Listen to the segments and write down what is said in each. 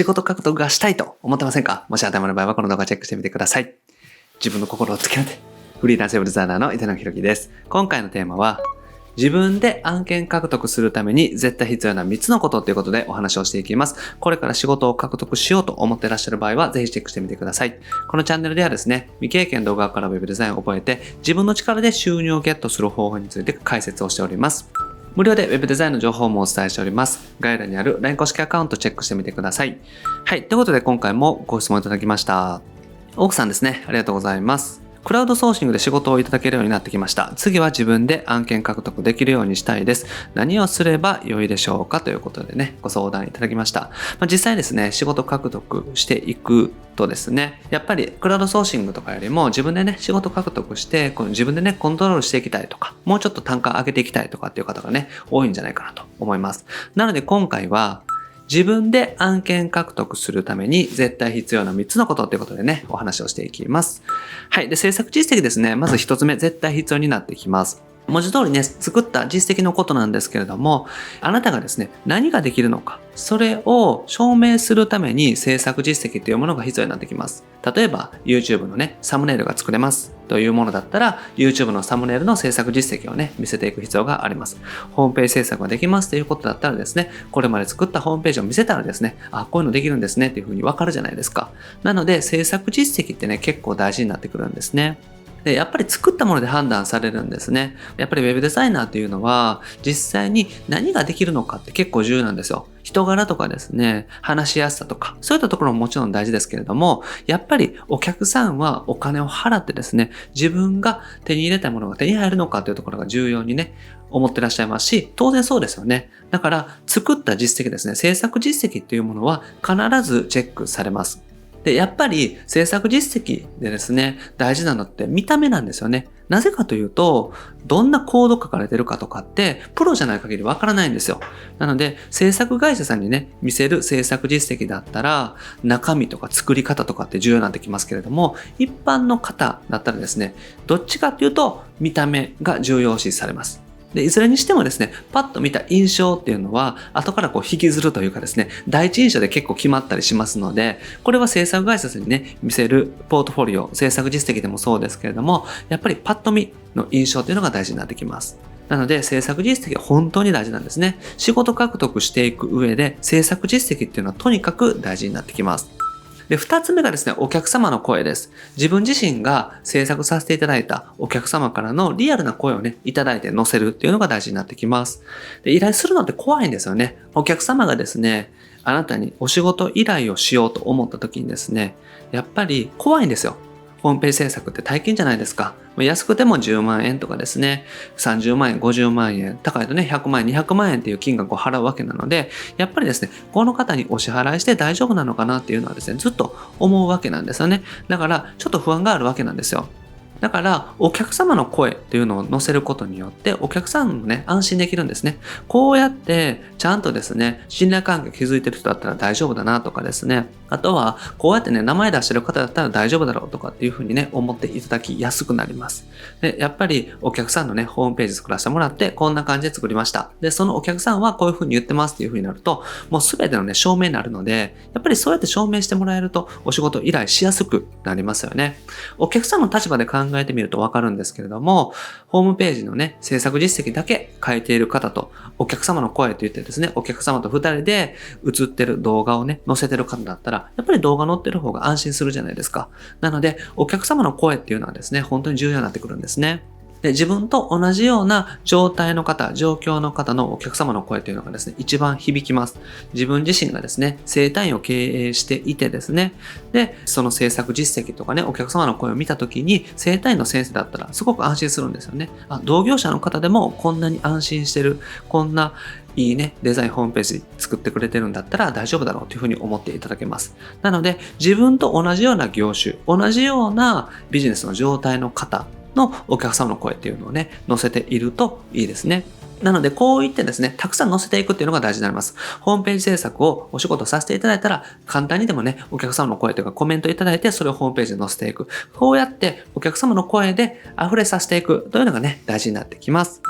仕事獲得がしたいと思ってませんか？もし頭の場合はこの動画チェックしてみてください。自分の心をつけるて、フリーランスウェブデザイナーの板野博樹です。今回のテーマは、自分で案件獲得するために絶対必要な3つのことということでお話をしていきます。これから仕事を獲得しようと思ってらっしゃる場合はぜひチェックしてみてください。このチャンネルではですね、未経験動画から Web デザインを覚えて自分の力で収入をゲットする方法について解説をしております。無料で Web デザインの情報もお伝えしております。概要欄にある LINE 公式アカウントチェックしてみてください。はい。ということで今回もご質問いただきました。奥さんですね。ありがとうございます。クラウドソーシングで仕事をいただけるようになってきました。次は自分で案件獲得できるようにしたいです。何をすれば良いでしょうかということでね、ご相談いただきました。まあ、実際ですね、仕事獲得していくとですね、やっぱりクラウドソーシングとかよりも自分でね、仕事獲得して、この自分でね、コントロールしていきたいとか、もうちょっと単価上げていきたいとかっていう方がね、多いんじゃないかなと思います。なので今回は、自分で案件獲得するために絶対必要な3つのことということでね、お話をしていきます。はい。で、制作実績ですね。まず1つ目、絶対必要になってきます。文字通りね、作った実績のことなんですけれども、あなたがですね、何ができるのか、それを証明するために制作実績というものが必要になってきます。例えば、YouTube のね、サムネイルが作れますというものだったら、YouTube のサムネイルの制作実績をね、見せていく必要があります。ホームページ制作ができますということだったらですね、これまで作ったホームページを見せたらですね、あ、こういうのできるんですねっていうふうにわかるじゃないですか。なので、制作実績ってね、結構大事になってくるんですね。で、やっぱり作ったもので判断されるんですね。やっぱり Web デザイナーっていうのは、実際に何ができるのかって結構重要なんですよ。人柄とかですね、話しやすさとか、そういったところももちろん大事ですけれども、やっぱりお客さんはお金を払ってですね、自分が手に入れたものが手に入るのかというところが重要にね、思ってらっしゃいますし、当然そうですよね。だから、作った実績ですね、制作実績っていうものは必ずチェックされます。で、やっぱり制作実績でですね、大事なのって見た目なんですよね。なぜかというと、どんなコード書かれてるかとかって、プロじゃない限りわからないんですよ。なので、制作会社さんにね、見せる制作実績だったら、中身とか作り方とかって重要になってきますけれども、一般の方だったらですね、どっちかっていうと、見た目が重要視されます。で、いずれにしてもですね、パッと見た印象っていうのは、後からこう引きずるというかですね、第一印象で結構決まったりしますので、これは制作会社さんにね、見せるポートフォリオ、制作実績でもそうですけれども、やっぱりパッと見の印象っていうのが大事になってきます。なので、制作実績は本当に大事なんですね。仕事獲得していく上で、制作実績っていうのはとにかく大事になってきます。で、二つ目がですね、お客様の声です。自分自身が制作させていただいたお客様からのリアルな声をね、いただいて載せるっていうのが大事になってきます。で、依頼するのって怖いんですよね。お客様がですね、あなたにお仕事依頼をしようと思った時にですね、やっぱり怖いんですよ。ホームページ制作って大金じゃないですか。安くても10万円とかですね、30万円、50万円、高いとね、100万円、200万円っていう金額を払うわけなので、やっぱりですね、この方にお支払いして大丈夫なのかなっていうのはですね、ずっと思うわけなんですよね。だから、ちょっと不安があるわけなんですよ。だから、お客様の声っていうのを載せることによって、お客さんもね、安心できるんですね。こうやって、ちゃんとですね、信頼関係築いてる人だったら大丈夫だなとかですね、あとは、こうやってね、名前出してる方だったら大丈夫だろうとかっていうふうにね、思っていただきやすくなります。で、やっぱりお客さんのね、ホームページ作らせてもらって、こんな感じで作りました。で、そのお客さんはこういうふうに言ってますっていうふうになると、もうすべてのね、証明になるので、やっぱりそうやって証明してもらえると、お仕事依頼しやすくなりますよね。お客さんの立場で考考えてみるとわかるんですけれども、ホームページのね、制作実績だけ書いている方と、お客様の声と言ってですね、お客様と二人で映ってる動画をね、載せてる方だったら、やっぱり動画載ってる方が安心するじゃないですか。なので、お客様の声っていうのはですね、本当に重要になってくるんですね。で、自分と同じような状態の方、状況の方のお客様の声というのがですね、一番響きます。自分自身がですね、生体院を経営していてですね、で、その制作実績とかね、お客様の声を見たときに、生体院の先生だったらすごく安心するんですよね。あ、同業者の方でもこんなに安心してる、こんないいね、デザインホームページ作ってくれてるんだったら大丈夫だろうというふうに思っていただけます。なので、自分と同じような業種、同じようなビジネスの状態の方のお客様の声っていうのをね、載せているといいですね。なので、こう言ってですね、たくさん載せていくっていうのが大事になります。ホームページ制作をお仕事させていただいたら、簡単にでもね、お客様の声というかコメントいただいて、それをホームページに載せていく。こうやってお客様の声で溢れさせていくというのがね、大事になってきます。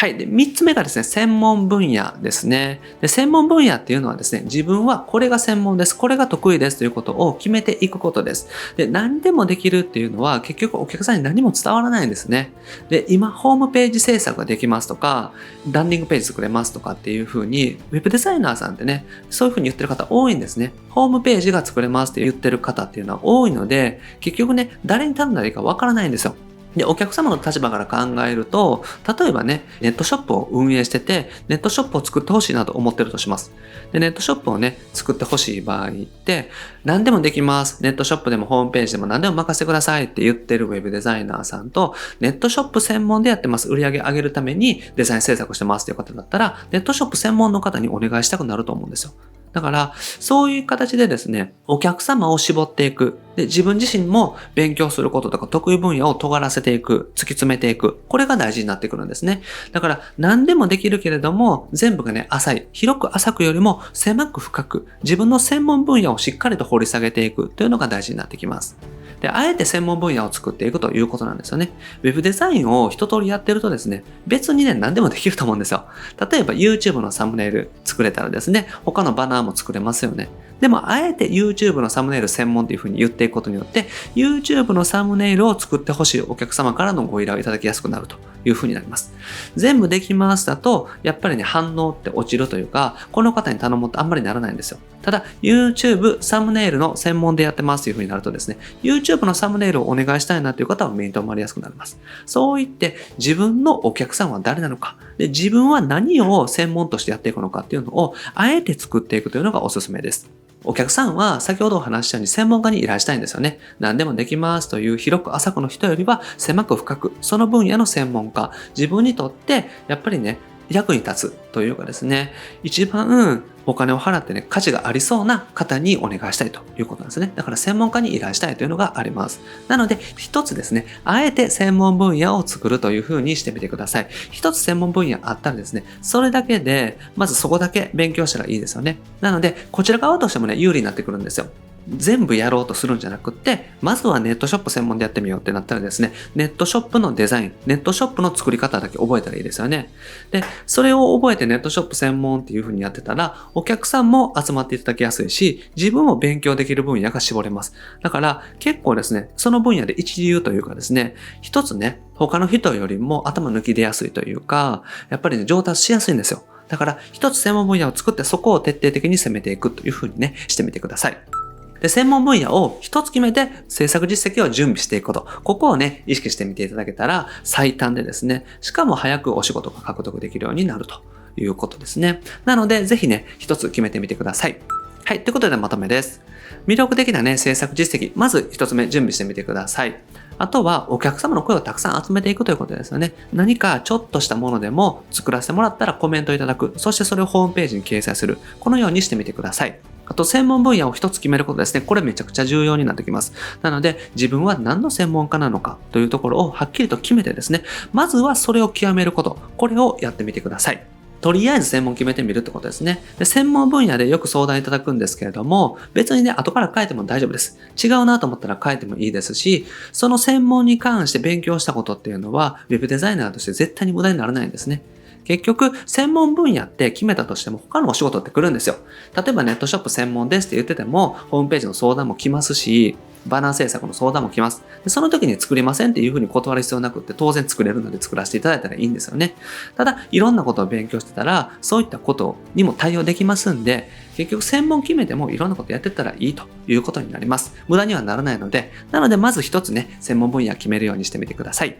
はい。で、三つ目がですね、専門分野ですね。で、専門分野っていうのはですね、自分はこれが専門です。これが得意ですということを決めていくことです。で、何でもできるっていうのは結局お客さんに何も伝わらないんですね。で、今、ホームページ制作ができますとか、ランディングページ作れますとかっていうふうに、ウェブデザイナーさんってね、そういうふうに言ってる方多いんですね。ホームページが作れますって言ってる方っていうのは多いので、結局ね、誰に頼んだらいいかわからないんですよ。で、お客様の立場から考えると、例えばね、ネットショップを運営してて、ネットショップを作ってほしいなと思ってるとします。で、ネットショップをね、作ってほしい場合って、何でもできます。ネットショップでもホームページでも何でも任せてくださいって言ってるウェブデザイナーさんと、ネットショップ専門でやってます。売り上げ上げるためにデザイン制作してますっていう方だったら、ネットショップ専門の方にお願いしたくなると思うんですよ。だから、そういう形でですね、お客様を絞っていく。で、自分自身も勉強することとか得意分野を尖らせていく。突き詰めていく。これが大事になってくるんですね。だから、何でもできるけれども、全部がね、浅い。広く浅くよりも狭く深く、自分の専門分野をしっかりと掘り下げていくというのが大事になってきます。で、あえて専門分野を作っていくということなんですよね。ウェブデザインを一通りやってるとですね、別にね、何でもできると思うんですよ。例えば YouTube のサムネイル作れたらですね、他のバナーも作れますよね。でも、あえて YouTube のサムネイル専門というふうに言っていくことによって、YouTube のサムネイルを作ってほしいお客様からのご依頼をいただきやすくなるというふうになります。全部できますだと、やっぱりね、反応って落ちるというか、この方に頼もうとあんまりならないんですよ。ただ、YouTube サムネイルの専門でやってますというふうになるとですね、YouTube のサムネイルをお願いしたいなという方は目に留まりやすくなります。そう言って、自分のお客さんは誰なのか、で自分は何を専門としてやっていくのかっていうのを、あえて作っていくというのがおすすめです。お客さんは先ほどお話したように専門家に依頼したいんですよね。何でもできますという広く浅くの人よりは狭く深く、その分野の専門家、自分にとってやっぱりね、役に立つというかですね、一番お金を払ってね、価値がありそうな方にお願いしたいということなんですね。だから専門家に依頼したいというのがあります。なので、一つですね、あえて専門分野を作るというふうにしてみてください。一つ専門分野あったらですね、それだけで、まずそこだけ勉強したらいいですよね。なので、こちら側としてもね、有利になってくるんですよ。全部やろうとするんじゃなくって、まずはネットショップ専門でやってみようってなったらですね、ネットショップのデザイン、ネットショップの作り方だけ覚えたらいいですよね。で、それを覚えてネットショップ専門っていう風にやってたら、お客さんも集まっていただきやすいし、自分も勉強できる分野が絞れます。だから結構ですね、その分野で一流というかですね、一つね、他の人よりも頭抜き出やすいというか、やっぱりね、上達しやすいんですよ。だから一つ専門分野を作ってそこを徹底的に攻めていくという風にね、してみてください。で、専門分野を一つ決めて制作実績を準備していくこと。ここをね、意識してみていただけたら最短でですね、しかも早くお仕事が獲得できるようになるということですね。なので、ぜひね、一つ決めてみてください。はい。ということでまとめです。魅力的なね、制作実績、まず一つ目準備してみてください。あとはお客様の声をたくさん集めていくということですよね。何かちょっとしたものでも作らせてもらったらコメントいただく。そしてそれをホームページに掲載する。このようにしてみてください。あと、専門分野を一つ決めることですね。これめちゃくちゃ重要になってきます。なので、自分は何の専門家なのかというところをはっきりと決めてですね、まずはそれを極めること。これをやってみてください。とりあえず専門決めてみるってことですね。で専門分野でよく相談いただくんですけれども、別にね、後から変えても大丈夫です。違うなと思ったら変えてもいいですし、その専門に関して勉強したことっていうのは、ウェブデザイナーとして絶対に無駄にならないんですね。結局、専門分野って決めたとしても他のお仕事って来るんですよ。例えばネットショップ専門ですって言ってても、ホームページの相談も来ますし、バナー制作の相談も来ます。でその時に作りませんっていうふうに断る必要なくって当然作れるので作らせていただいたらいいんですよね。ただ、いろんなことを勉強してたら、そういったことにも対応できますんで、結局専門決めてもいろんなことやってたらいいということになります。無駄にはならないので、なのでまず一つね、専門分野決めるようにしてみてください。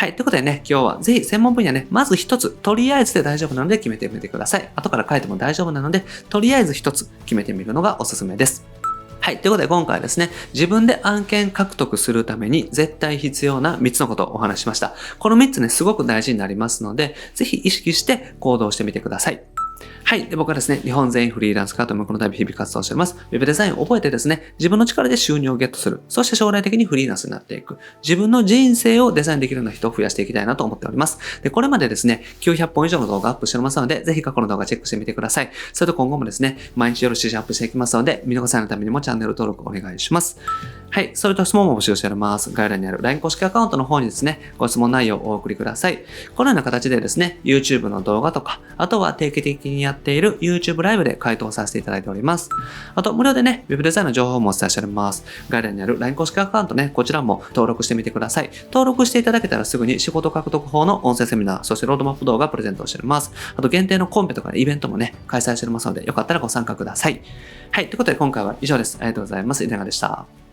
はい。ということでね、今日はぜひ専門分野ね、まず一つ、とりあえずで大丈夫なので決めてみてください。後から書いても大丈夫なので、とりあえず一つ決めてみるのがおすすめです。はい。ということで今回はですね、自分で案件獲得するために絶対必要な3つのことをお話しました。この3つね、すごく大事になりますので、ぜひ意識して行動してみてください。はい。で、僕はですね、日本全員フリーランスカート向この度日々活動しております。ウェブデザインを覚えてですね、自分の力で収入をゲットする。そして将来的にフリーランスになっていく。自分の人生をデザインできるような人を増やしていきたいなと思っております。で、これまでですね、900本以上の動画アップしておりますので、ぜひ過去の動画チェックしてみてください。それと今後もですね、毎日夜7時アップしていきますので、見逃さないためにもチャンネル登録お願いします。はい。それと質問も募集しております。概要欄にある LINE 公式アカウントの方にですね、ご質問内容をお送りください。このような形でですね、YouTube の動画とか、あとは定期的にやっている YouTube ライブで回答させていただいております。あと、無料でね、Web デザインの情報もお伝えしております。概要欄にある LINE 公式アカウントね、こちらも登録してみてください。登録していただけたらすぐに仕事獲得法の音声セミナー、そしてロードマップ動画プレゼントをしております。あと、限定のコンペとかイベントもね、開催しておりますので、よかったらご参加ください。はい。ということで、今回は以上です。ありがとうございます。いかがでした